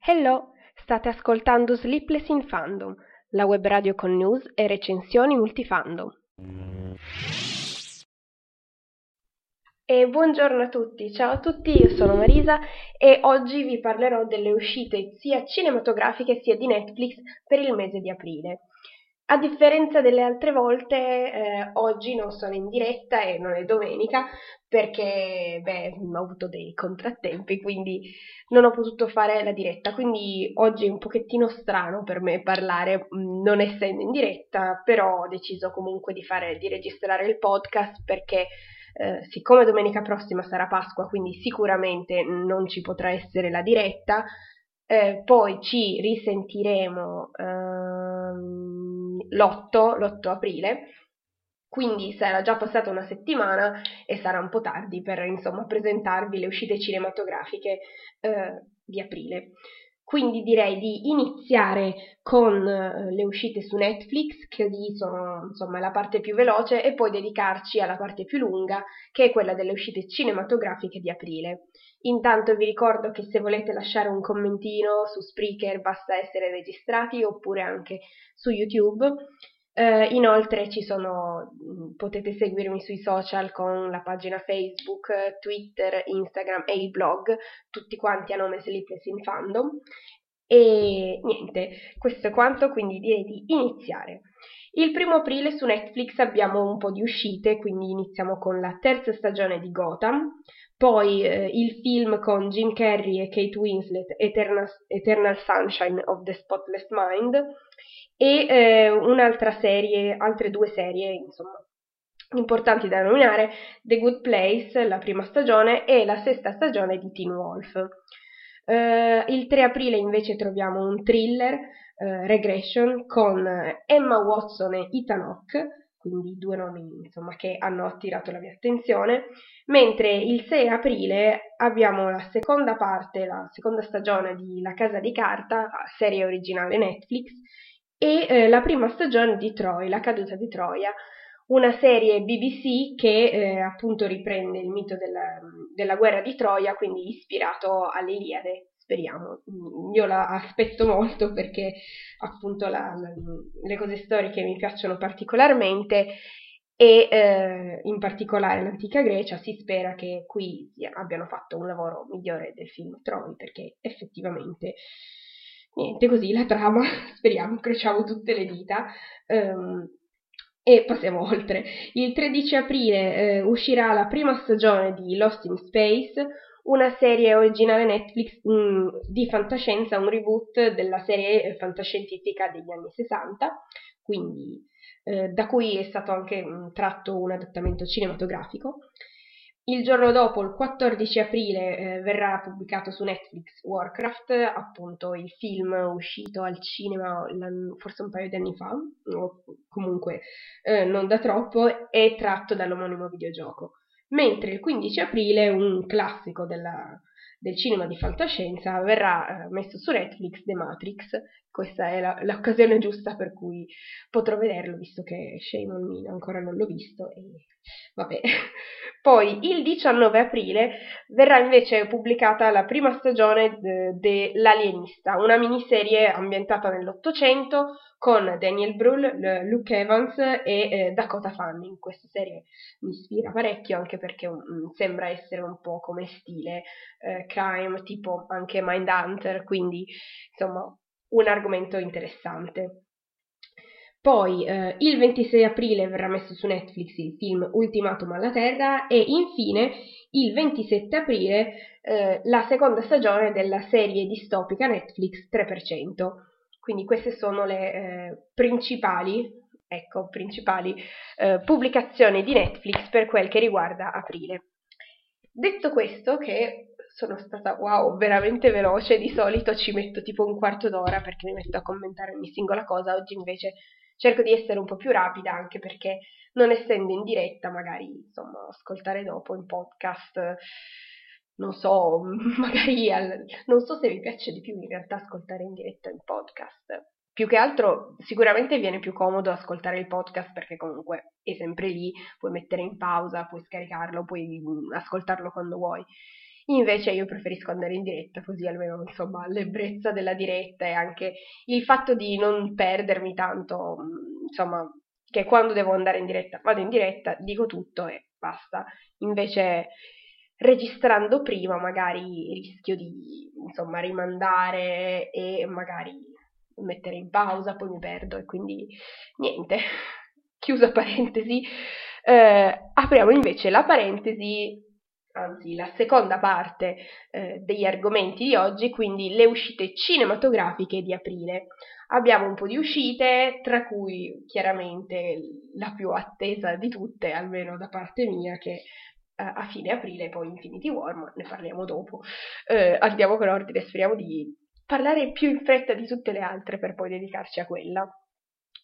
Hello, state ascoltando Sleepless in Fandom, la web radio con news e recensioni multifandom. E buongiorno a tutti, ciao a tutti, io sono Marisa e oggi vi parlerò delle uscite sia cinematografiche sia di Netflix per il mese di aprile. A differenza delle altre volte, eh, oggi non sono in diretta e non è domenica perché beh, ho avuto dei contrattempi, quindi non ho potuto fare la diretta. Quindi oggi è un pochettino strano per me parlare mm, non essendo in diretta, però ho deciso comunque di, fare, di registrare il podcast perché eh, siccome domenica prossima sarà Pasqua, quindi sicuramente non ci potrà essere la diretta, eh, poi ci risentiremo ehm, l'8, l'8 aprile, quindi sarà già passata una settimana e sarà un po' tardi per insomma presentarvi le uscite cinematografiche eh, di aprile. Quindi direi di iniziare con uh, le uscite su Netflix, che lì sono insomma la parte più veloce, e poi dedicarci alla parte più lunga, che è quella delle uscite cinematografiche di aprile. Intanto vi ricordo che se volete lasciare un commentino su Spreaker basta essere registrati oppure anche su YouTube Uh, inoltre sono, mm, potete seguirmi sui social con la pagina Facebook, Twitter, Instagram e il blog, tutti quanti a nome Sleepless in Fandom. E niente, questo è quanto, quindi direi di iniziare. Il primo aprile su Netflix abbiamo un po' di uscite, quindi iniziamo con la terza stagione di Gotham, poi eh, il film con Jim Carrey e Kate Winslet, Eternal, Eternal Sunshine of the Spotless Mind, e eh, un'altra serie, altre due serie, insomma, importanti da nominare, The Good Place, la prima stagione, e la sesta stagione di Teen Wolf. Uh, il 3 aprile invece troviamo un thriller, uh, Regression, con Emma Watson e Ethan Hawke, quindi due nomi insomma, che hanno attirato la mia attenzione, mentre il 6 aprile abbiamo la seconda parte, la seconda stagione di La Casa di Carta, serie originale Netflix, e eh, la prima stagione di Troy, La caduta di Troia, una serie BBC che eh, appunto riprende il mito della, della, guerra di Troia, quindi ispirato all'Iliade, speriamo. Io la aspetto molto perché appunto la, la, le cose storiche mi piacciono particolarmente e eh, in particolare l'antica Grecia si spera che qui abbiano fatto un lavoro migliore del film Troy perché effettivamente niente, così la trama, speriamo, incrociamo tutte le dita. Um, e passiamo oltre. Il 13 aprile eh, uscirà la prima stagione di Lost in Space, una serie originale Netflix mh, di fantascienza, un reboot della serie fantascientifica degli anni 60, quindi eh, da cui è stato anche mh, tratto un adattamento cinematografico. Il giorno dopo, il 14 aprile, eh, verrà pubblicato su Netflix Warcraft, appunto il film uscito al cinema forse un paio di anni fa, o comunque eh, non da troppo, è tratto dall'omonimo videogioco. Mentre il 15 aprile un classico della, del cinema di fantascienza verrà eh, messo su Netflix The Matrix. Questa è la, l'occasione giusta per cui potrò vederlo, visto che Shame on Me ancora non l'ho visto e vabbè. Poi il 19 aprile verrà invece pubblicata la prima stagione dell'Alienista, una miniserie ambientata nell'Ottocento con Daniel Brühl, Luke Evans e eh, Dakota Fanning. Questa serie mi ispira parecchio anche perché um, sembra essere un po' come stile eh, crime, tipo anche Mindhunter, quindi insomma un argomento interessante. Poi eh, il 26 aprile verrà messo su Netflix il film Ultimatum alla Terra e infine il 27 aprile eh, la seconda stagione della serie distopica Netflix 3%. Quindi queste sono le eh, principali, ecco, principali eh, pubblicazioni di Netflix per quel che riguarda aprile. Detto questo, che sono stata wow, veramente veloce, di solito ci metto tipo un quarto d'ora perché mi metto a commentare ogni singola cosa, oggi invece cerco di essere un po' più rapida anche perché non essendo in diretta, magari insomma, ascoltare dopo in podcast, non so, magari al, non so se vi piace di più in realtà ascoltare in diretta in podcast. più che altro sicuramente viene più comodo ascoltare il podcast perché comunque è sempre lì, puoi mettere in pausa, puoi scaricarlo, puoi mm, ascoltarlo quando vuoi. Invece io preferisco andare in diretta, così almeno insomma l'ebbrezza della diretta e anche il fatto di non perdermi tanto, mm, insomma, che quando devo andare in diretta vado in diretta, dico tutto e basta. Invece registrando prima magari rischio di insomma rimandare e magari mettere in pausa, poi mi perdo e quindi niente, chiusa parentesi. Eh, apriamo invece la parentesi, anzi la seconda parte eh, degli argomenti di oggi, quindi le uscite cinematografiche di aprile. Abbiamo un po' di uscite, tra cui chiaramente la più attesa di tutte, almeno da parte mia, che a fine aprile poi Infinity War, ma ne parliamo dopo. Eh, andiamo con ordine, speriamo di parlare più in fretta di tutte le altre per poi dedicarci a quella.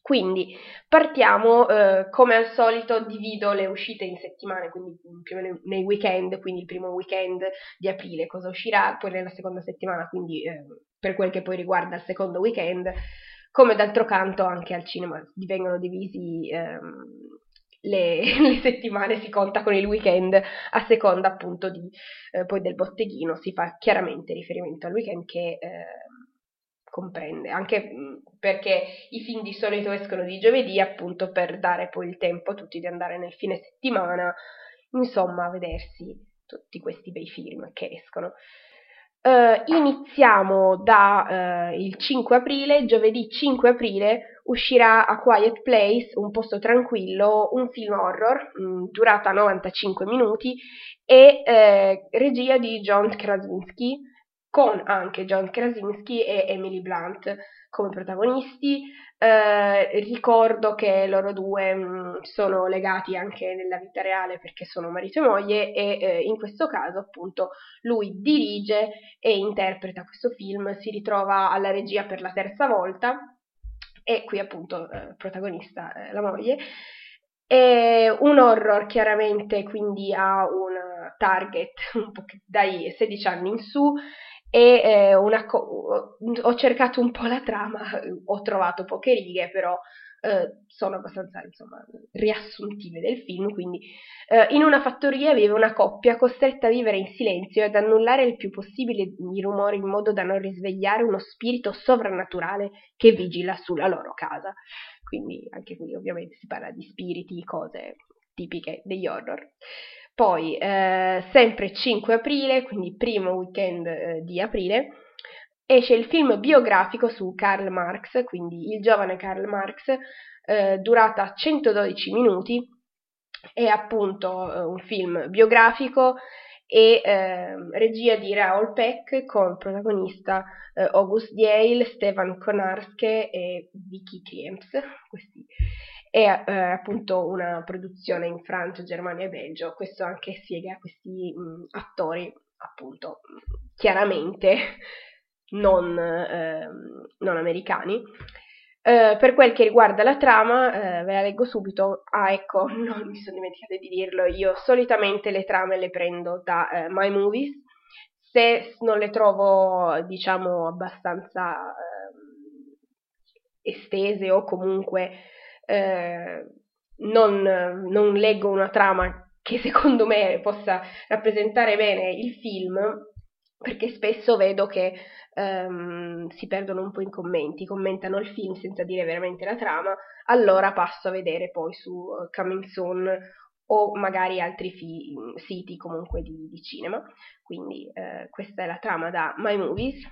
Quindi partiamo, eh, come al solito divido le uscite in settimane, quindi più o meno nei weekend, quindi il primo weekend di aprile cosa uscirà, poi nella seconda settimana, quindi eh, per quel che poi riguarda il secondo weekend, come d'altro canto anche al cinema vengono divisi ehm, le, le, settimane si conta con il weekend a seconda appunto di, eh, poi del botteghino si fa chiaramente riferimento al weekend che eh, comprende. Anche perché i film di solito escono di giovedì appunto per dare poi il tempo a tutti di andare nel fine settimana insomma a vedersi tutti questi bei film che escono. Uh, iniziamo da uh, il 5 aprile, giovedì 5 aprile uscirà A Quiet Place, un posto tranquillo, un film horror, mh, mm, durata 95 minuti e eh, regia di John Krasinski, con anche John Krasinski e Emily Blunt come protagonisti. Eh, ricordo che loro due mh, mm, sono legati anche nella vita reale perché sono marito e moglie e eh, in questo caso appunto lui dirige e interpreta questo film, si ritrova alla regia per la terza volta e qui appunto eh, protagonista eh, la moglie. È un horror chiaramente quindi ha un target un po' dai 16 anni in su e eh, co- ho cercato un po' la trama, ho trovato poche righe, però eh, sono abbastanza insomma, riassuntive del film, quindi eh, in una fattoria vive una coppia costretta a vivere in silenzio e ad annullare il più possibile i rumori in modo da non risvegliare uno spirito sovrannaturale che vigila sulla loro casa. Quindi anche qui ovviamente si parla di spiriti, cose tipiche degli horror. Poi, eh, sempre 5 aprile, quindi primo weekend eh, di aprile, esce il film biografico su Karl Marx, quindi il giovane Karl Marx, eh, durata 112 minuti, è appunto eh, un film biografico e eh, regia di Raoul Peck con protagonista eh, August Yale, Stefan Konarske e Vicky Kriems, questi è eh, appunto una produzione in Francia, Germania e Belgio. Questo anche spiega questi mh, attori, appunto, chiaramente non, eh, non americani. Eh, per quel che riguarda la trama, eh, ve la leggo subito. Ah, ecco, non mi sono dimenticata di dirlo. Io solitamente le trame le prendo da eh, My Movies. Se non le trovo, diciamo, abbastanza ehm, estese o comunque eh, non, non leggo una trama che secondo me possa rappresentare bene il film, perché spesso vedo che um, si perdono un po' in commenti, commentano il film senza dire veramente la trama, allora passo a vedere poi su uh, Coming Soon o magari altri fi- siti comunque di, di cinema. Quindi uh, questa è la trama da My Movies.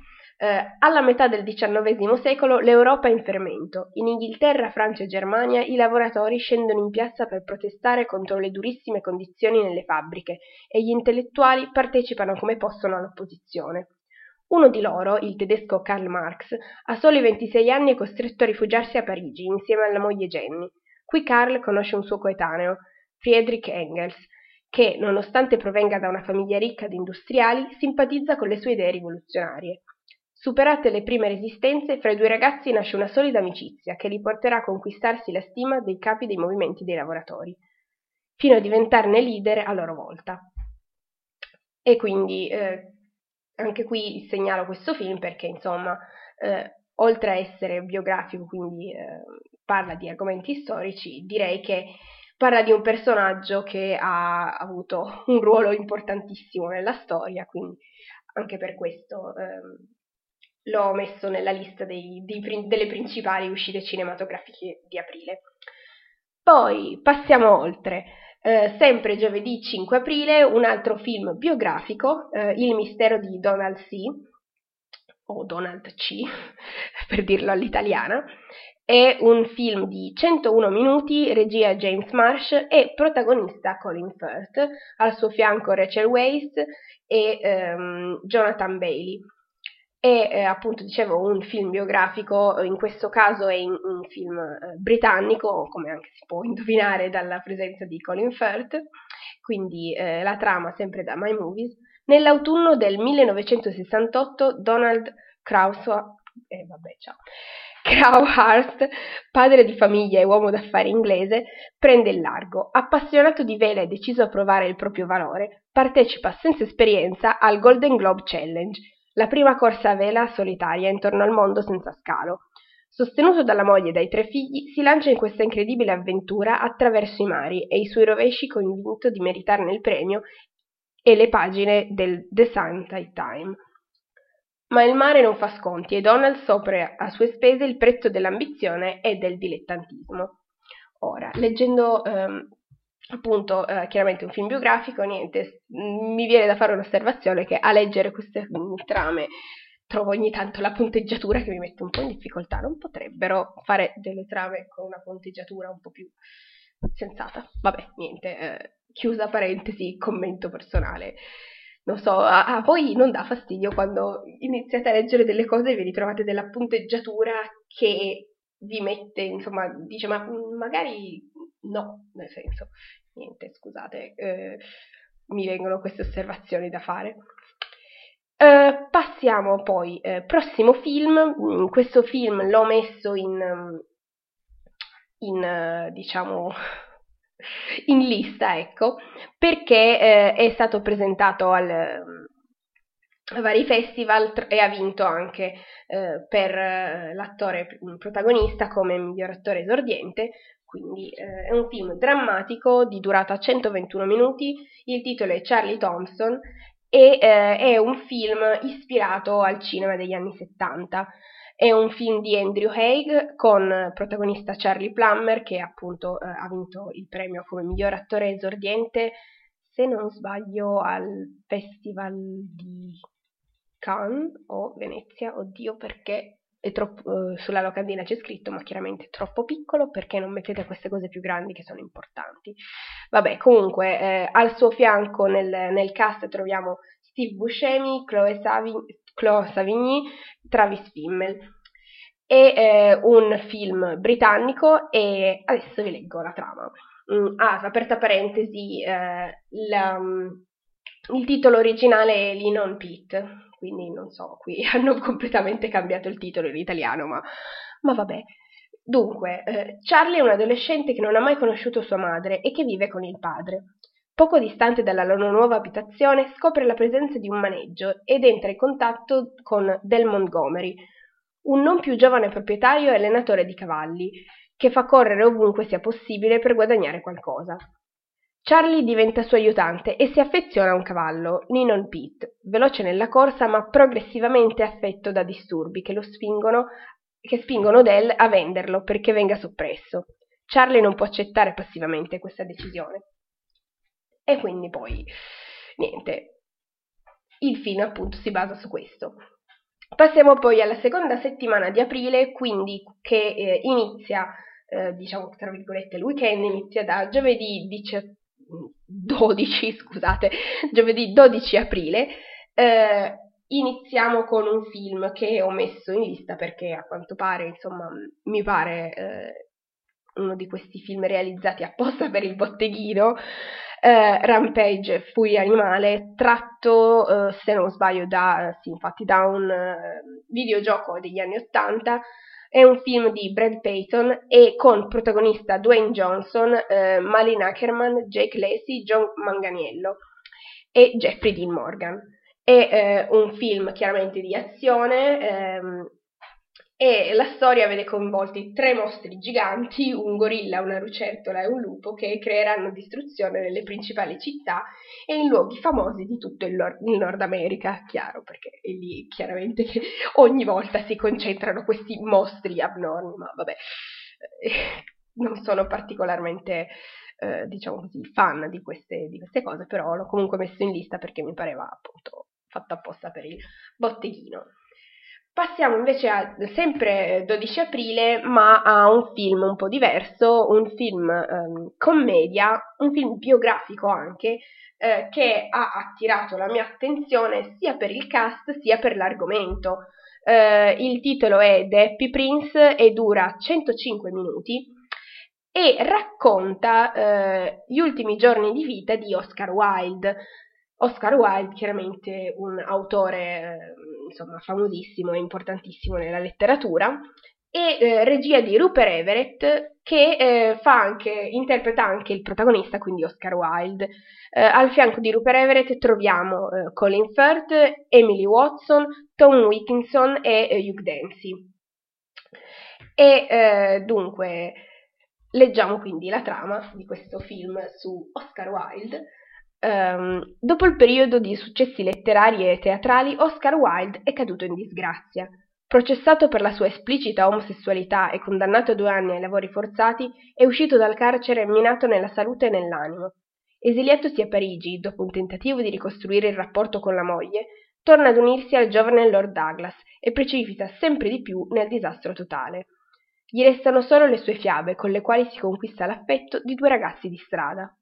Eh, alla metà del XIX secolo l'Europa è in fermento. In Inghilterra, Francia e Germania i lavoratori scendono in piazza per protestare contro le durissime condizioni nelle fabbriche e gli intellettuali partecipano come possono all'opposizione. Uno di loro, il tedesco Karl Marx, a soli 26 anni è costretto a rifugiarsi a Parigi insieme alla moglie Jenny. Qui Karl conosce un suo coetaneo, Friedrich Engels, che, nonostante provenga da una famiglia ricca di industriali, simpatizza con le sue idee rivoluzionarie. Superate le prime resistenze, fra i due ragazzi nasce una solida amicizia che li porterà a conquistarsi la stima dei capi dei movimenti dei lavoratori, fino a diventarne leader a loro volta. E quindi eh, anche qui segnalo questo film perché insomma eh, oltre a essere biografico, quindi eh, parla di argomenti storici, direi che parla di un personaggio che ha avuto un ruolo importantissimo nella storia, quindi anche per questo ehm, l'ho messo nella lista dei, dei, delle principali uscite cinematografiche di aprile. Poi passiamo oltre. Eh, sempre giovedì 5 aprile, un altro film biografico, eh, Il mistero di Donald C. o Donald C, per dirlo all'italiana. È un film di 101 minuti, regia James Marsh e protagonista Colin Firth, al suo fianco Rachel Weisz e ehm, Jonathan Bailey è eh, appunto dicevo un film biografico, in questo caso è in, un film eh, britannico, come anche si può indovinare dalla presenza di Colin Firth, quindi eh, la trama sempre da My Movies. Nell'autunno del 1968 Donald Krauso, eh, vabbè. Crowhurst, padre di famiglia e uomo d'affari inglese, prende il largo. Appassionato di vela e deciso a provare il proprio valore, partecipa senza esperienza al Golden Globe Challenge, la prima corsa a vela solitaria intorno al mondo senza scalo. Sostenuto dalla moglie e dai tre figli, si lancia in questa incredibile avventura attraverso i mari e i suoi rovesci convinto di meritarne il premio e le pagine del The Sunday Time. Ma il mare non fa sconti e Donald sopra a sue spese il prezzo dell'ambizione e del dilettantismo. Ora, leggendo ehm, appunto eh, chiaramente un film biografico, niente, mi viene da fare un'osservazione che a leggere queste trame trovo ogni tanto la punteggiatura che mi mette un po' in difficoltà, non potrebbero fare delle trame con una punteggiatura un po' più sensata. Vabbè, niente, eh, chiusa parentesi, commento personale. Non so, a, a voi non dà fastidio quando iniziate a leggere delle cose e vi ritrovate della punteggiatura che vi mette, insomma, dice ma magari no, nel senso, niente, scusate, eh, mi vengono queste osservazioni da fare. Uh, passiamo poi, eh, prossimo film, mm, questo film l'ho messo in, mm, in uh, diciamo, in lista, ecco, perché eh, è stato presentato al, mm, a vari festival e ha vinto anche eh, per eh, l'attore protagonista come miglior attore esordiente, quindi eh, è un film drammatico di durata 121 minuti, il titolo è Charlie Thompson e eh, è un film ispirato al cinema degli anni 70. È un film di Andrew Haig con protagonista Charlie Plummer che appunto eh, ha vinto il premio come miglior attore esordiente, se non sbaglio, al Festival di Cannes o Venezia, oddio perché troppo, eh, sulla locandina c'è scritto, ma chiaramente è troppo piccolo perché non mettete queste cose più grandi che sono importanti. Vabbè, comunque, eh, al suo fianco nel, nel, cast troviamo Steve Buscemi, Chloe, Savigny, Chloe Savigny Travis Fimmel. È eh, un film britannico e adesso vi leggo la trama. Mm, ah, aperta parentesi, eh, la, mm, il titolo originale è Linon Pete, quindi non so, qui hanno completamente cambiato il titolo in italiano, ma, ma vabbè. Dunque, eh, Charlie è un adolescente che non ha mai conosciuto sua madre e che vive con il padre. Poco distante dalla loro nuova abitazione scopre la presenza di un maneggio ed entra in contatto con Del Montgomery, un non più giovane proprietario e allenatore di cavalli, che fa correre ovunque sia possibile per guadagnare qualcosa. Charlie diventa suo aiutante e si affeziona a un cavallo, Ninon Pete, veloce nella corsa ma progressivamente affetto da disturbi che lo spingono, che spingono Dell a venderlo perché venga soppresso. Charlie non può accettare passivamente questa decisione. E quindi poi, niente, il film appunto si basa su questo. Passiamo poi alla seconda settimana di aprile, quindi che eh, inizia, eh, diciamo tra virgolette, il weekend inizia da giovedì 18 12, scusate, giovedì 12 aprile, eh, iniziamo con un film che ho messo in lista perché a quanto pare, insomma, mi pare eh, uno di questi film realizzati apposta per il botteghino, eh, Rampage Fui Animale, tratto, eh, se non sbaglio, da, sì, infatti da un eh, videogioco degli anni Ottanta, è un film di Brad Payton e con protagonista Dwayne Johnson, eh, Malin Ackerman, Jake Lacey, John Manganiello e Jeffrey Dean Morgan. È eh, un film chiaramente di azione, ehm, e la storia vede coinvolti tre mostri giganti, un gorilla, una lucertola e un lupo che creeranno distruzione nelle principali città e in luoghi famosi di tutto il, Nord, il Nord America, chiaro, perché è lì chiaramente che ogni volta si concentrano questi mostri abnormi, ma vabbè, eh, non sono particolarmente, eh, diciamo così, fan di queste, di queste cose, però l'ho comunque messo in lista perché mi pareva appunto fatto apposta per il botteghino. Passiamo invece a sempre 12 aprile, ma a un film un po' diverso, un film um, commedia, un film biografico anche, eh, che ha attirato la mia attenzione sia per il cast sia per l'argomento. Eh, il titolo è The Happy Prince e dura 105 minuti e racconta eh, gli ultimi giorni di vita di Oscar Wilde. Oscar Wilde, chiaramente un autore insomma, famosissimo e importantissimo nella letteratura, e eh, regia di Rupert Everett che eh, anche, interpreta anche il protagonista, quindi Oscar Wilde. Eh, al fianco di Rupert Everett troviamo eh, Colin Firth, Emily Watson, Tom Wilkinson e eh, Hugh Dancy. E eh, dunque leggiamo quindi la trama di questo film su Oscar Wilde. Um, dopo il periodo di successi letterari e teatrali, Oscar Wilde è caduto in disgrazia. Processato per la sua esplicita omosessualità e condannato a due anni ai lavori forzati, è uscito dal carcere minato nella salute e nell'animo. Esiliatosi a Parigi, dopo un tentativo di ricostruire il rapporto con la moglie, torna ad unirsi al giovane Lord Douglas e precipita sempre di più nel disastro totale. Gli restano solo le sue fiabe, con le quali si conquista l'affetto di due ragazzi di strada.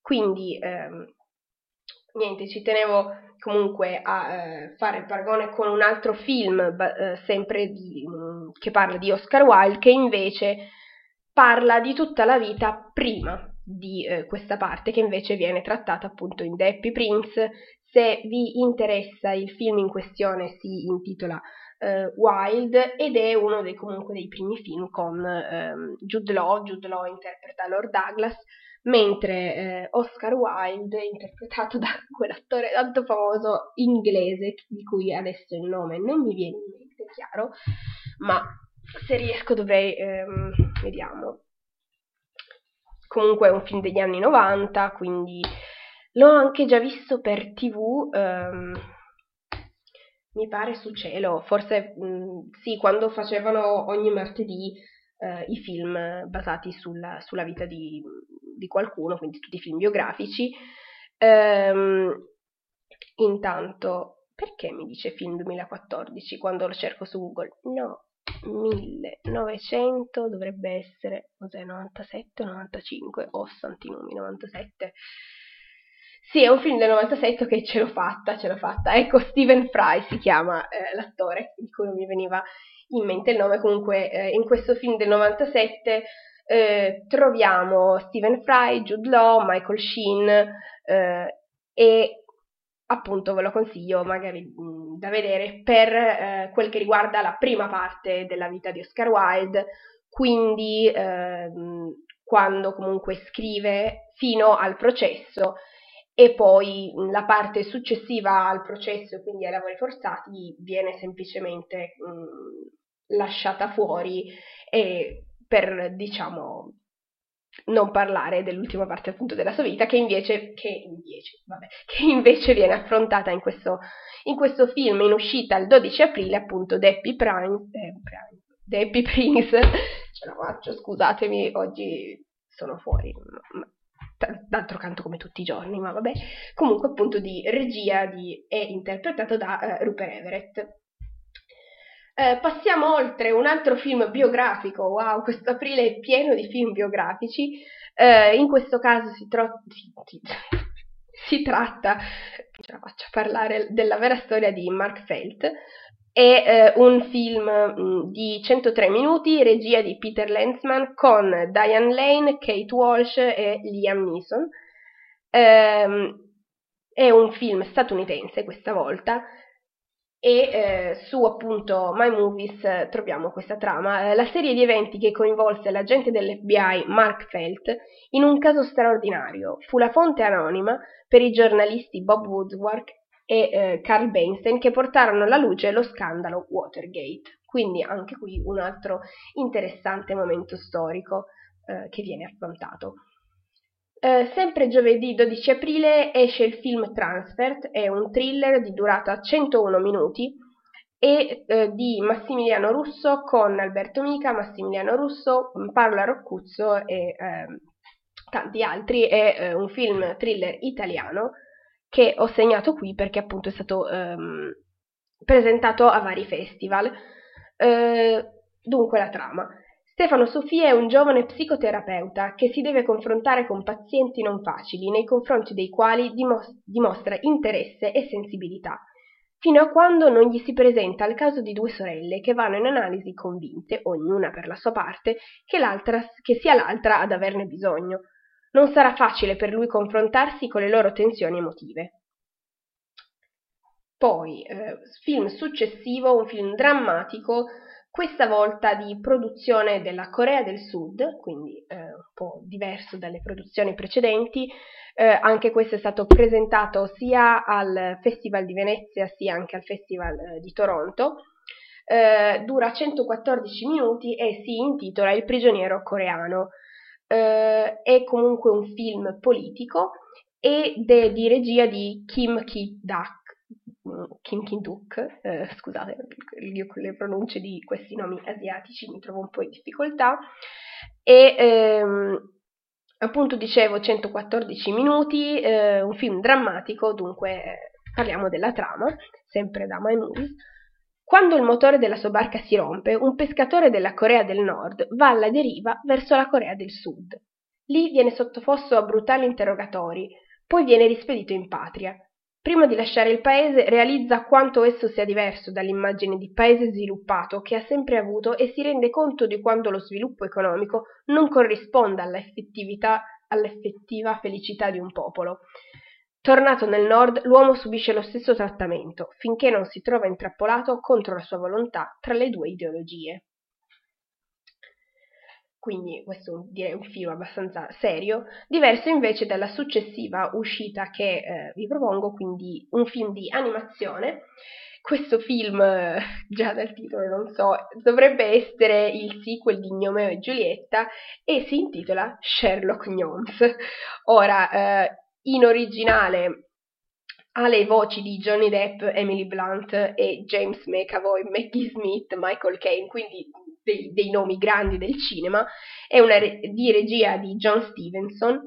Quindi, ehm, niente, ci tenevo comunque a eh, fare il paragone con un altro film, eh, sempre di, mm, che parla di Oscar Wilde, che invece parla di tutta la vita prima di eh, questa parte, che invece viene trattata appunto in The Happy Prince. Se vi interessa, il film in questione si intitola Uh, Wild ed è uno dei, comunque dei primi film con um, Jude Law, Jude Law interpreta Lord Douglas, mentre eh, Oscar Wilde, interpretato da quell'attore tanto famoso inglese, di cui adesso il nome non mi viene in mente chiaro, ma se riesco dovrei, ehm, vediamo, comunque è un film degli anni 90, quindi l'ho anche già visto per tv, ehm, mi pare su cielo, forse mh, sì, quando facevano ogni martedì eh, i film basati sulla, sulla vita di, di, qualcuno, quindi tutti i film biografici. Ehm, intanto, perché mi dice film 2014 quando lo cerco su Google? No, 1900 dovrebbe essere, cos'è, 97 95 o oh, santi nomi, 97. Sì, è un film del 97 che ce l'ho fatta, ce l'ho fatta. Ecco, Stephen Fry si chiama eh, l'attore, di cui non mi veniva in mente il nome, comunque eh, in questo film del 97 eh, troviamo Stephen Fry, Jude Law, Michael Sheen eh, e appunto ve lo consiglio magari mh, mm, da vedere per eh, quel che riguarda la prima parte della vita di Oscar Wilde, quindi ehm, quando comunque scrive fino al processo e poi la parte successiva al processo, quindi ai lavori forzati, viene semplicemente mh, mm, lasciata fuori e per, diciamo, non parlare dell'ultima parte appunto della sua vita che invece, che invece, vabbè, che invece viene affrontata in questo, in questo, film in uscita il 12 aprile appunto Deppy Prime, eh, Prince ce la faccio scusatemi oggi sono fuori d'altro canto come tutti i giorni ma vabbè. Comunque appunto di regia di, è interpretato da uh, Rupert Everett eh, passiamo oltre un altro film biografico, wow, questo aprile è pieno di film biografici, eh, in questo caso si, tro- si, si, tratta, ce la faccio parlare, della vera storia di Mark Felt, è eh, un film mm, di 103 minuti, regia di Peter Lenzman con Diane Lane, Kate Walsh e Liam Neeson. Eh, è un film statunitense questa volta, e eh, su appunto My Movies eh, troviamo questa trama, eh, la serie di eventi che coinvolse l'agente dell'FBI Mark Felt in un caso straordinario. Fu la fonte anonima per i giornalisti Bob Woodsworth e eh, Carl Beinstein che portarono alla luce lo scandalo Watergate. Quindi anche qui un altro interessante momento storico eh, che viene affrontato. Eh, sempre giovedì 12 aprile esce il film Transfert, è un thriller di durata 101 minuti e eh, di Massimiliano Russo con Alberto Mica, Massimiliano Russo, Paola Roccuzzo e eh, tanti altri. È eh, un film thriller italiano che ho segnato qui perché appunto è stato ehm, presentato a vari festival. Eh, dunque la trama. Stefano Sofia è un giovane psicoterapeuta che si deve confrontare con pazienti non facili, nei confronti dei quali dimos- dimostra interesse e sensibilità, fino a quando non gli si presenta il caso di due sorelle che vanno in analisi convinte, ognuna per la sua parte, che, che sia l'altra ad averne bisogno. Non sarà facile per lui confrontarsi con le loro tensioni emotive. Poi, eh, film successivo, un film drammatico questa volta di produzione della Corea del Sud, quindi eh, un po' diverso dalle produzioni precedenti. Eh, anche questo è stato presentato sia al Festival di Venezia sia anche al Festival eh, di Toronto. Eh, dura 114 minuti e si intitola Il prigioniero coreano. Eh, è comunque un film politico ed è di regia di Kim Ki-dak Kim Ki-duk, eh, scusate, io con le pronunce di questi nomi asiatici mi trovo un po' in difficoltà, e ehm, appunto dicevo 114 minuti, eh, un film drammatico, dunque parliamo della trama, sempre da My Movies. Quando il motore della sua barca si rompe, un pescatore della Corea del Nord va alla deriva verso la Corea del Sud. Lì viene sottoposto a brutali interrogatori, poi viene rispedito in patria. Prima di lasciare il paese realizza quanto esso sia diverso dall'immagine di paese sviluppato che ha sempre avuto e si rende conto di quanto lo sviluppo economico non corrisponda all'effettiva felicità di un popolo. Tornato nel nord, l'uomo subisce lo stesso trattamento, finché non si trova intrappolato contro la sua volontà tra le due ideologie quindi questo direi un film abbastanza serio, diverso invece dalla successiva uscita che eh, vi propongo, quindi un film di animazione. Questo film, eh, già dal titolo non so, dovrebbe essere il sequel di Gnomeo e Giulietta e si intitola Sherlock Gnomes. Ora, eh, in originale ha le voci di Johnny Depp, Emily Blunt e James McAvoy, Maggie Smith, Michael Caine, quindi dei, dei nomi grandi del cinema, è una re- di regia di John Stevenson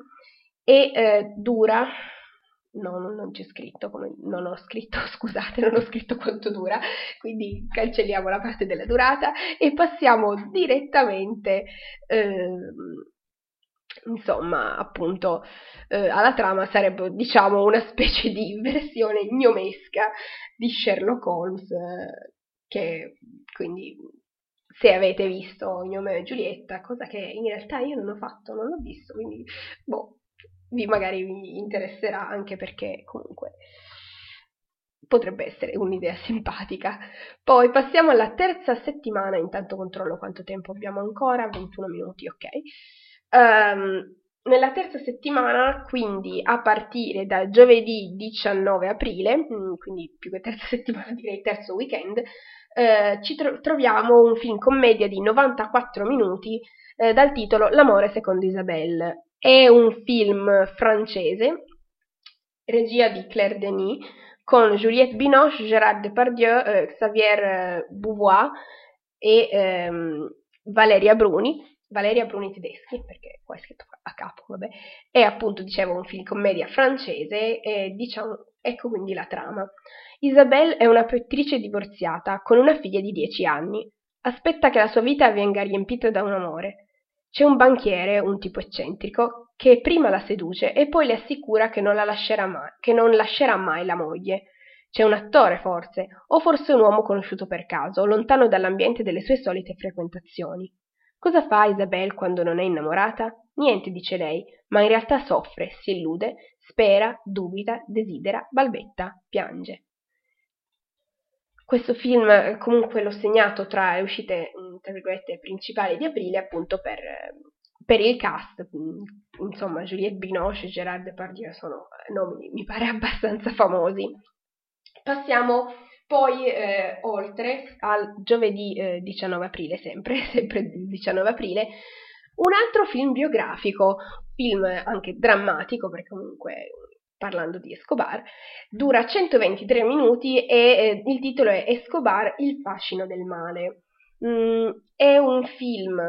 e eh, dura no, non, c'è scritto, come, non ho scritto, scusate, non ho scritto quanto dura, quindi cancelliamo la parte della durata e passiamo direttamente, eh, insomma, appunto, eh, alla trama, sarebbe, diciamo, una specie di versione gnomesca di Sherlock Holmes, eh, che quindi se avete visto Romeo e Giulietta, cosa che in realtà io non ho fatto, non l'ho visto, quindi boh, vi magari vi interesserà anche perché comunque potrebbe essere un'idea simpatica. Poi passiamo alla terza settimana, intanto controllo quanto tempo abbiamo ancora, 21 minuti, ok. Um, nella terza settimana, quindi a partire da giovedì 19 aprile, mm, quindi più che terza settimana direi terzo weekend, eh, ci tro- troviamo un film commedia di 94 minuti eh, dal titolo L'amore secondo Isabelle. È un film francese, regia di Claire Denis, con Juliette Binoche, Gérard Depardieu, eh, Xavier Beauvoir e ehm, Valeria Bruni. Valeria Bruni tedeschi, perché qua è scritto a capo, vabbè. È appunto, dicevo, un film commedia francese e diciamo, ecco quindi la trama. Isabelle è una pittrice divorziata, con una figlia di dieci anni. Aspetta che la sua vita venga riempita da un amore. C'è un banchiere, un tipo eccentrico, che prima la seduce e poi le assicura che non, la lascerà, mai, che non lascerà mai la moglie. C'è un attore, forse, o forse un uomo conosciuto per caso, lontano dall'ambiente delle sue solite frequentazioni. Cosa fa Isabelle quando non è innamorata? Niente, dice lei, ma in realtà soffre, si illude, spera, dubita, desidera, balbetta, piange. Questo film comunque l'ho segnato tra le uscite, mm, tra virgolette, principali di aprile appunto per, per il cast, mm, insomma Juliette Binoche e Gerard Depardieu sono nomi, mi pare, abbastanza famosi. Passiamo poi eh, oltre al giovedì eh, 19 aprile, sempre, sempre il 19 aprile, un altro film biografico, film anche drammatico, perché comunque parlando di Escobar, dura 123 minuti e eh, il titolo è Escobar, il fascino del male. Mm, è un film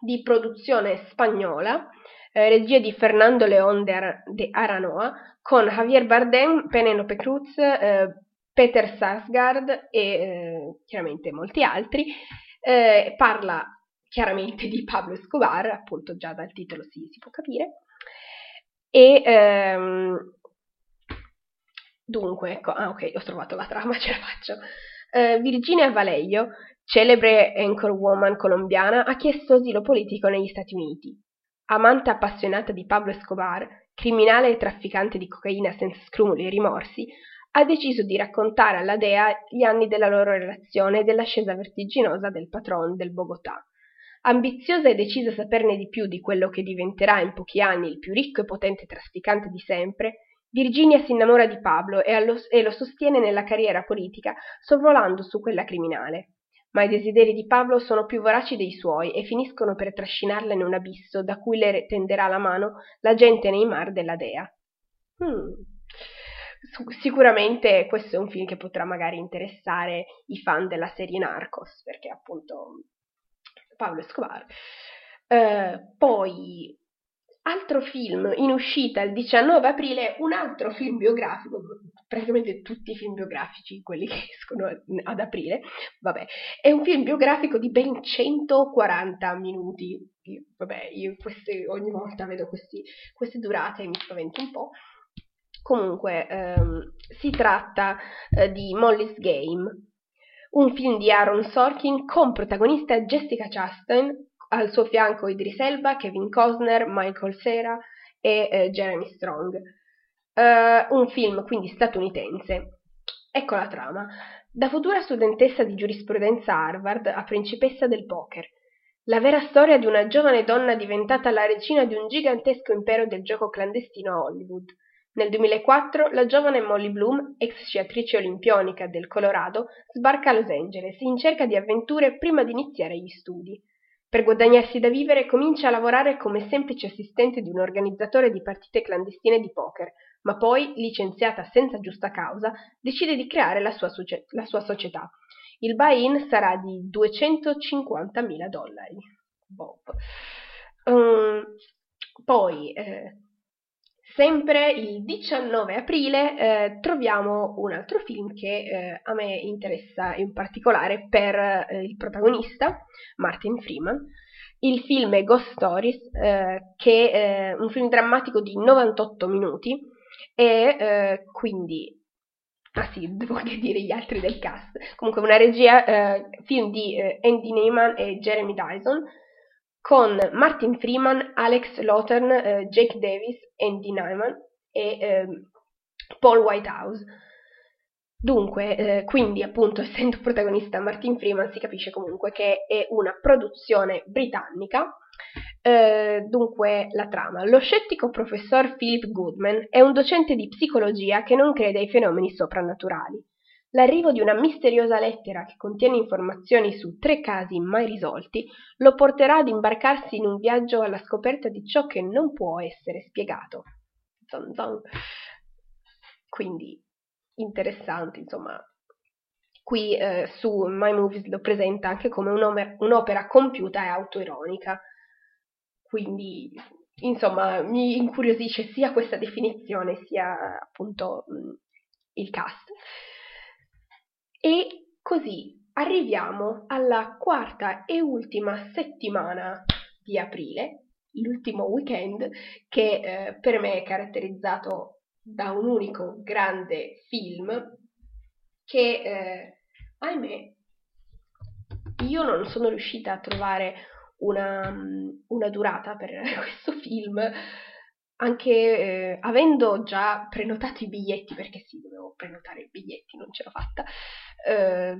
di produzione spagnola, eh, regia di Fernando León de, Ar- de Aranoa, con Javier Bardem, Penelope Cruz, eh, Peter Sarsgaard e eh, chiaramente molti altri. Eh, parla chiaramente di Pablo Escobar, appunto già dal titolo si, si può capire. E ehm, dunque, ecco, ah ok, ho trovato la trama, ce la faccio. Uh, Virginia Valeglio, celebre anchorwoman colombiana, ha chiesto asilo politico negli Stati Uniti. Amante appassionata di Pablo Escobar, criminale e trafficante di cocaina senza scrupoli e rimorsi, ha deciso di raccontare alla Dea gli anni della loro relazione e dell'ascesa vertiginosa del patron del Bogotà. Ambiziosa e decisa a saperne di più di quello che diventerà in pochi anni il più ricco e potente trafficante di sempre, Virginia si innamora di Pablo e, allo, e lo sostiene nella carriera politica, sorvolando su quella criminale. Ma i desideri di Pablo sono più voraci dei suoi e finiscono per trascinarla in un abisso da cui le tenderà la mano la gente nei mar della Dea. Hmm. Sicuramente questo è un film che potrà magari interessare i fan della serie Narcos, perché appunto Pablo Escobar. Eh, poi, altro film in uscita il 19 aprile, un altro film biografico, praticamente tutti i film biografici, quelli che escono ad aprile, vabbè, è un film biografico di ben 140 minuti. Vabbè, io queste, ogni volta vedo questi, queste durate e mi spavento un po'. Comunque, ehm, si tratta eh, di Molly's Game, un film di Aaron Sorkin con protagonista Jessica Chastain, al suo fianco Idris Elba, Kevin Costner, Michael Cera e eh, Jeremy Strong. Uh, un film quindi statunitense. Ecco la trama. Da futura studentessa di giurisprudenza a Harvard a principessa del poker. La vera storia di una giovane donna diventata la regina di un gigantesco impero del gioco clandestino a Hollywood. Nel 2004 la giovane Molly Bloom, ex sciatrice olimpionica del Colorado, sbarca a Los Angeles in cerca di avventure prima di iniziare gli studi. Per guadagnarsi da vivere comincia a lavorare come semplice assistente di un organizzatore di partite clandestine di poker, ma poi, licenziata senza giusta causa, decide di creare la sua, socie- la sua società. Il buy-in sarà di 250.000 dollari. Bob. Um, poi, eh, Sempre il 19 aprile eh, troviamo un altro film che eh, a me interessa in particolare per eh, il protagonista, Martin Freeman. Il film è Ghost Stories, eh, che è un film drammatico di 98 minuti e eh, quindi Ah sì, devo dire gli altri del cast. Comunque una regia, eh, film di Andy Neyman e Jeremy Dyson, con Martin Freeman, Alex Lawton, eh, Jake Davis, Andy Nyman e eh, Paul Whitehouse. Dunque, eh, quindi appunto essendo protagonista Martin Freeman si capisce comunque che è una produzione britannica. Eh, dunque, la trama. Lo scettico professor Philip Goodman è un docente di psicologia che non crede ai fenomeni soprannaturali. L'arrivo di una misteriosa lettera che contiene informazioni su tre casi mai risolti lo porterà ad imbarcarsi in un viaggio alla scoperta di ciò che non può essere spiegato. Zon zon. Quindi interessante, insomma. Qui eh, su My Movies lo presenta anche come un'opera compiuta e autoironica. Quindi, insomma, mi incuriosisce sia questa definizione sia appunto mh, il cast. E così arriviamo alla quarta e ultima settimana di aprile, l'ultimo weekend che eh, per me è caratterizzato da un unico grande film che, eh, ahimè, io non sono riuscita a trovare una, una durata per questo film anche eh, avendo già prenotato i biglietti, perché sì, dovevo prenotare i biglietti, non ce l'ho fatta, eh,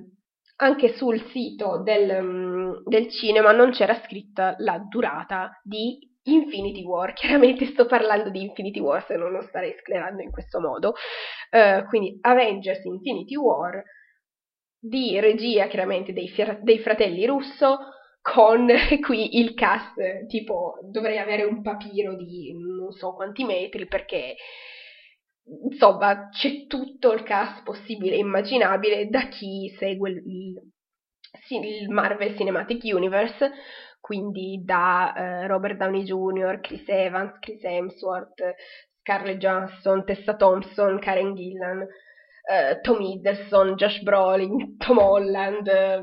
anche sul sito del, mm, del, cinema non c'era scritta la durata di Infinity War, chiaramente sto parlando di Infinity War se non lo starei sclerando in questo modo, uh, quindi Avengers Infinity War di regia chiaramente dei, dei fratelli Russo con qui il cast tipo dovrei avere un papiro di non so quanti metri perché insomma c'è tutto il cast possibile e immaginabile da chi segue il, il Marvel Cinematic Universe quindi da eh, Robert Downey Jr., Chris Evans, Chris Hemsworth, Scarlett Johansson, Tessa Thompson, Karen Gillan, eh, Tom Hiddleston, Josh Brolin, Tom Holland, eh,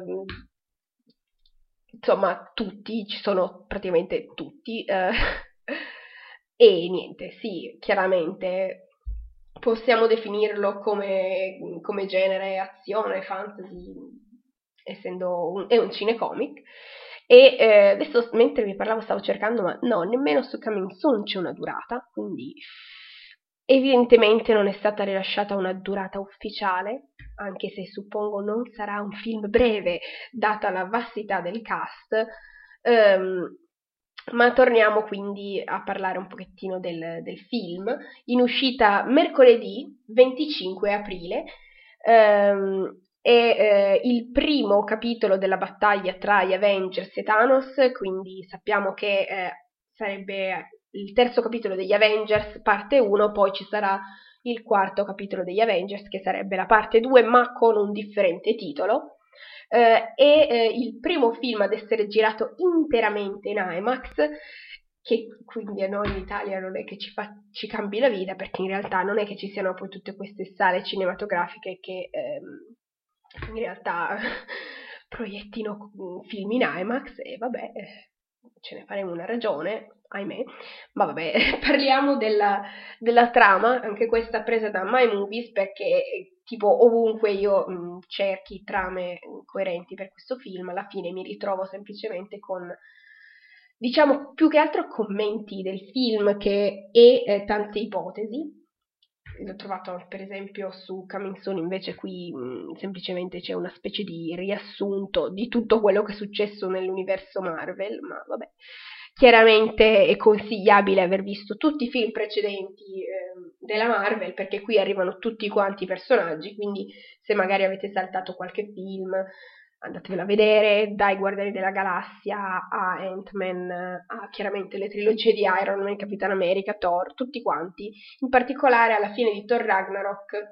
insomma tutti, ci sono praticamente tutti. Eh, e niente, sì, chiaramente possiamo definirlo come, come genere azione, fantasy, essendo un, è un cinecomic. E eh, adesso mentre vi parlavo stavo cercando, ma no, nemmeno su Coming Soon c'è una durata, quindi evidentemente non è stata rilasciata una durata ufficiale, anche se suppongo non sarà un film breve, data la vastità del cast. Um, ma torniamo quindi a parlare un pochettino del, del film, in uscita mercoledì 25 aprile. Um, è eh, il primo capitolo della battaglia tra gli Avengers e Thanos, quindi sappiamo che eh, sarebbe il terzo capitolo degli Avengers, parte 1, poi ci sarà il quarto capitolo degli Avengers, che sarebbe la parte 2, ma con un differente titolo. Eh, è eh, il primo film ad essere girato interamente in IMAX, che quindi a noi in Italia non è che ci, fa, ci cambi la vita, perché in realtà non è che ci siano poi tutte queste sale cinematografiche che ehm, in realtà proiettino film in IMAX e vabbè, ce ne faremo una ragione, ahimè, ma vabbè, parliamo della, della trama, anche questa presa da My Movies perché tipo ovunque io mh, cerchi trame coerenti per questo film, alla fine mi ritrovo semplicemente con diciamo più che altro commenti del film che e eh, tante ipotesi l'ho trovato per esempio su Coming Soon, invece qui mh, mm, semplicemente c'è una specie di riassunto di tutto quello che è successo nell'universo Marvel, ma vabbè. Chiaramente è consigliabile aver visto tutti i film precedenti eh, della Marvel perché qui arrivano tutti quanti i personaggi, quindi se magari avete saltato qualche film andatevela a vedere, dai Guardiani della Galassia a Ant-Man, a chiaramente le trilogie di Iron Man, Capitan America, Thor, tutti quanti, in particolare alla fine di Thor Ragnarok,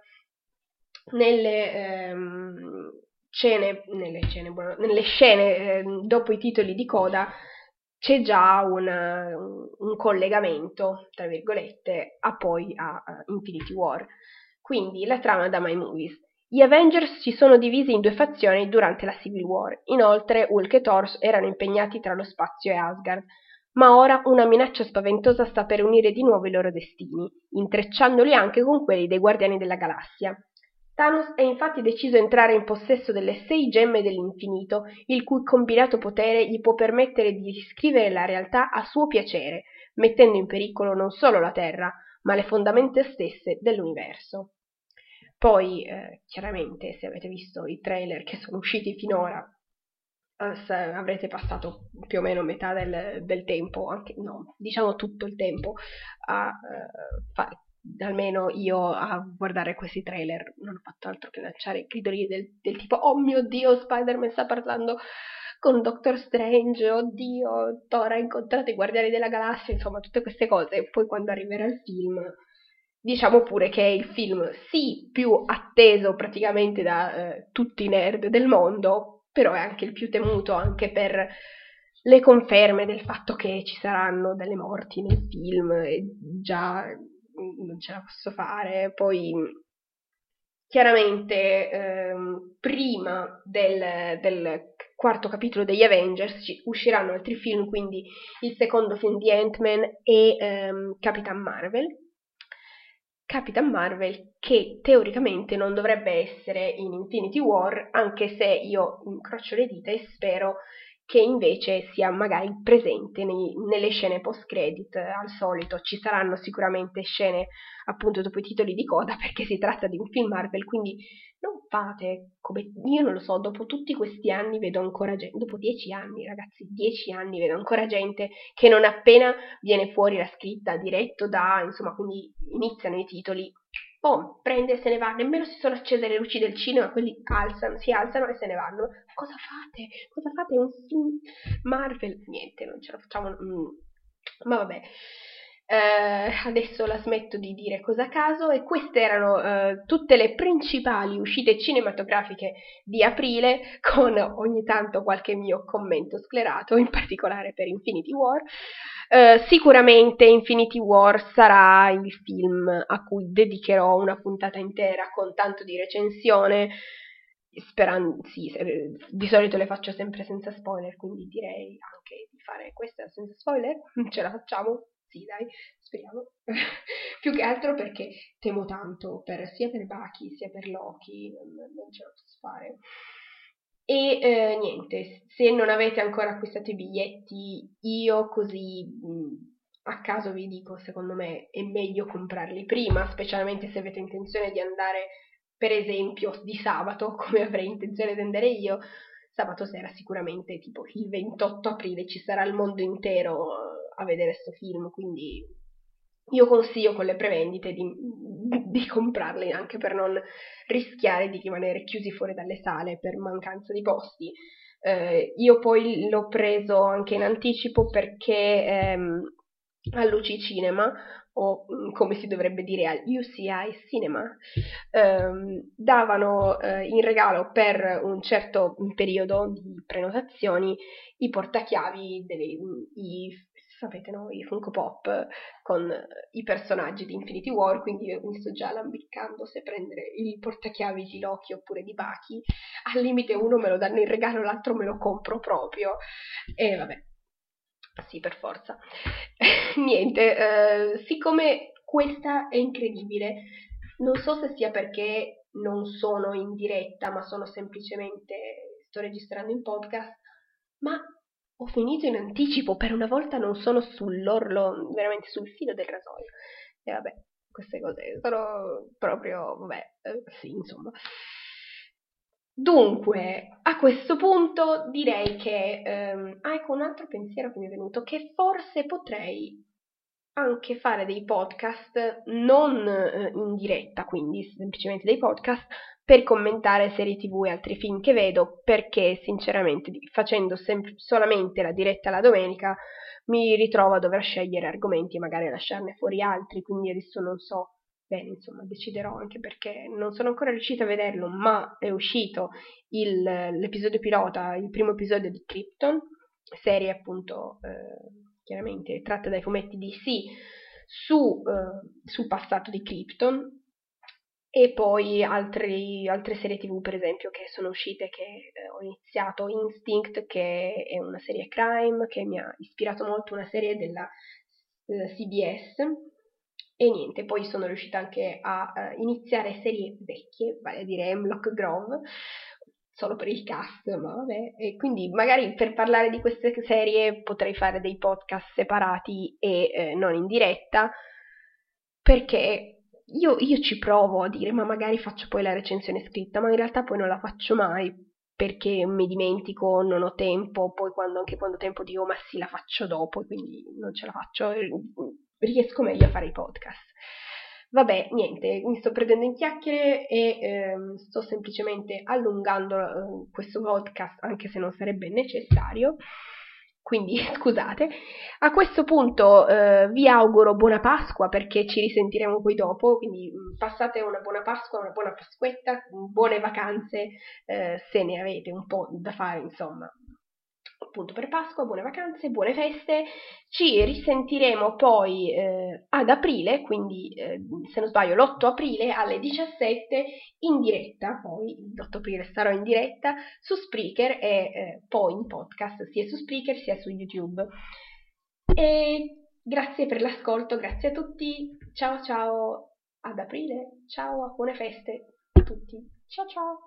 nelle ehm, scene, nelle bueno, nelle scene eh, dopo i titoli di coda, c'è già una, un collegamento, tra virgolette, a poi a, a Infinity War. Quindi la trama da My Movies. Gli Avengers si sono divisi in due fazioni durante la Civil War. Inoltre, Hulk e Thor erano impegnati tra lo spazio e Asgard. Ma ora una minaccia spaventosa sta per unire di nuovo i loro destini, intrecciandoli anche con quelli dei Guardiani della Galassia. Thanos è infatti deciso a entrare in possesso delle sei gemme dell'infinito, il cui combinato potere gli può permettere di riscrivere la realtà a suo piacere, mettendo in pericolo non solo la Terra, ma le fondamenta stesse dell'universo. Poi, eh, chiaramente, se avete visto i trailer che sono usciti finora, eh, avrete passato più o meno metà del, del, tempo, anche no, diciamo tutto il tempo, a eh, fare almeno io a guardare questi trailer non ho fatto altro che lanciare gridoli del, del tipo oh mio dio Spider-Man sta parlando con Doctor Strange oddio Thor ha incontrato i guardiani della galassia insomma tutte queste cose. Poi quando arriverà il film diciamo pure che è il film sì più atteso praticamente da eh, tutti i nerd del mondo, però è anche il più temuto anche per le conferme del fatto che ci saranno delle morti nel film e già non ce la posso fare. Poi chiaramente ehm, prima del, del, quarto capitolo degli Avengers usciranno altri film, quindi il secondo film di Ant-Man e ehm, Capitan Marvel Capitan Marvel che teoricamente non dovrebbe essere in Infinity War, anche se io incrocio le dita e spero che invece sia magari presente nei, nelle scene post credit al solito ci saranno sicuramente scene appunto dopo i titoli di coda perché si tratta di un film Marvel quindi non fate? Come, io non lo so, dopo tutti questi anni vedo ancora gente, dopo dieci anni ragazzi, dieci anni vedo ancora gente che non appena viene fuori la scritta diretto da, insomma, quindi iniziano i titoli, boh, prende e se ne va, nemmeno si sono accese le luci del cinema, quelli alzano, si alzano e se ne vanno. Cosa fate? Cosa fate? Un film Marvel? Niente, non ce la facciamo. Mm. Ma vabbè. Eh, adesso la smetto di dire cosa a caso e queste erano eh, tutte le principali uscite cinematografiche di aprile con ogni tanto qualche mio commento sclerato, in particolare per Infinity War. Eh, sicuramente Infinity War sarà il film a cui dedicherò una puntata intera con tanto di recensione. Sperando, sì, di solito le faccio sempre senza spoiler, quindi direi anche di fare questa senza spoiler. Ce la facciamo? Sì, dai, speriamo. Più che altro perché temo tanto per, sia per Baki sia per Loki, non, non ce la posso fare. E eh, niente, se non avete ancora acquistato i biglietti, io così mm, a caso vi dico, secondo me è meglio comprarli prima, specialmente se avete intenzione di andare, per esempio, di sabato, come avrei intenzione di andare io. Sabato sera sicuramente, tipo il 28 aprile, ci sarà il mondo intero a vedere questo film, quindi io consiglio con le prevendite di, di comprarli anche per non rischiare di rimanere chiusi fuori dalle sale per mancanza di posti. Eh, io poi l'ho preso anche in anticipo perché ehm, all'UC Cinema o mm, come si dovrebbe dire al UCI Cinema ehm, davano eh, in regalo per un certo periodo di prenotazioni i portachiavi delle, i sapete, no? I Funko Pop con i personaggi di Infinity War, quindi mi sto già lambiccando se prendere il portachiavi di Loki oppure di Baki. Al limite uno me lo danno in regalo, l'altro me lo compro proprio. E vabbè, sì, per forza. Niente, eh, siccome questa è incredibile, non so se sia perché non sono in diretta, ma sono semplicemente sto registrando in podcast, ma ho finito in anticipo, per una volta non sono sull'orlo, veramente sul filo del rasoio. E vabbè, queste cose sono proprio, vabbè, eh, sì, insomma. Dunque, a questo punto direi che, ehm, ah, ecco un altro pensiero che mi è venuto, che forse potrei anche fare dei podcast non eh, in diretta, quindi semplicemente dei podcast per commentare serie tv e altri film che vedo, perché sinceramente facendo sem- solamente la diretta la domenica mi ritrovo a dover scegliere argomenti e magari lasciarne fuori altri, quindi adesso non so bene, insomma, deciderò anche perché non sono ancora riuscita a vederlo, ma è uscito il, l'episodio pilota, il primo episodio di Krypton, serie appunto eh, chiaramente tratta dai fumetti DC su, eh, sul passato di Krypton e poi altri, altre serie tv per esempio che sono uscite che eh, ho iniziato Instinct che è una serie crime che mi ha ispirato molto una serie della eh, CBS e niente poi sono riuscita anche a uh, iniziare serie vecchie vale a dire Hemlock Grove solo per il cast ma vabbè e quindi magari per parlare di queste serie potrei fare dei podcast separati e eh, non in diretta perché io, io ci provo a dire, ma magari faccio poi la recensione scritta, ma in realtà poi non la faccio mai perché mi dimentico, non ho tempo, poi quando, anche quando ho tempo dico ma sì la faccio dopo, quindi non ce la faccio, riesco meglio a fare i podcast. Vabbè, niente, mi sto prendendo in chiacchiere e ehm, sto semplicemente allungando eh, questo podcast anche se non sarebbe necessario. Quindi scusate. A questo punto eh, vi auguro buona Pasqua perché ci risentiremo poi dopo, quindi mm, passate una buona Pasqua, una buona Pasquetta, buone vacanze eh, se ne avete un po' da fare, insomma appunto per Pasqua, buone vacanze, buone feste. Ci risentiremo poi eh, ad aprile, quindi eh, se non sbaglio l'8 aprile alle 17 in diretta, poi l'8 aprile sarò in diretta su Spreaker e eh, poi in podcast sia su Spreaker sia su YouTube. E grazie per l'ascolto, grazie a tutti, ciao ciao, ad aprile, ciao, buone feste a tutti, ciao ciao.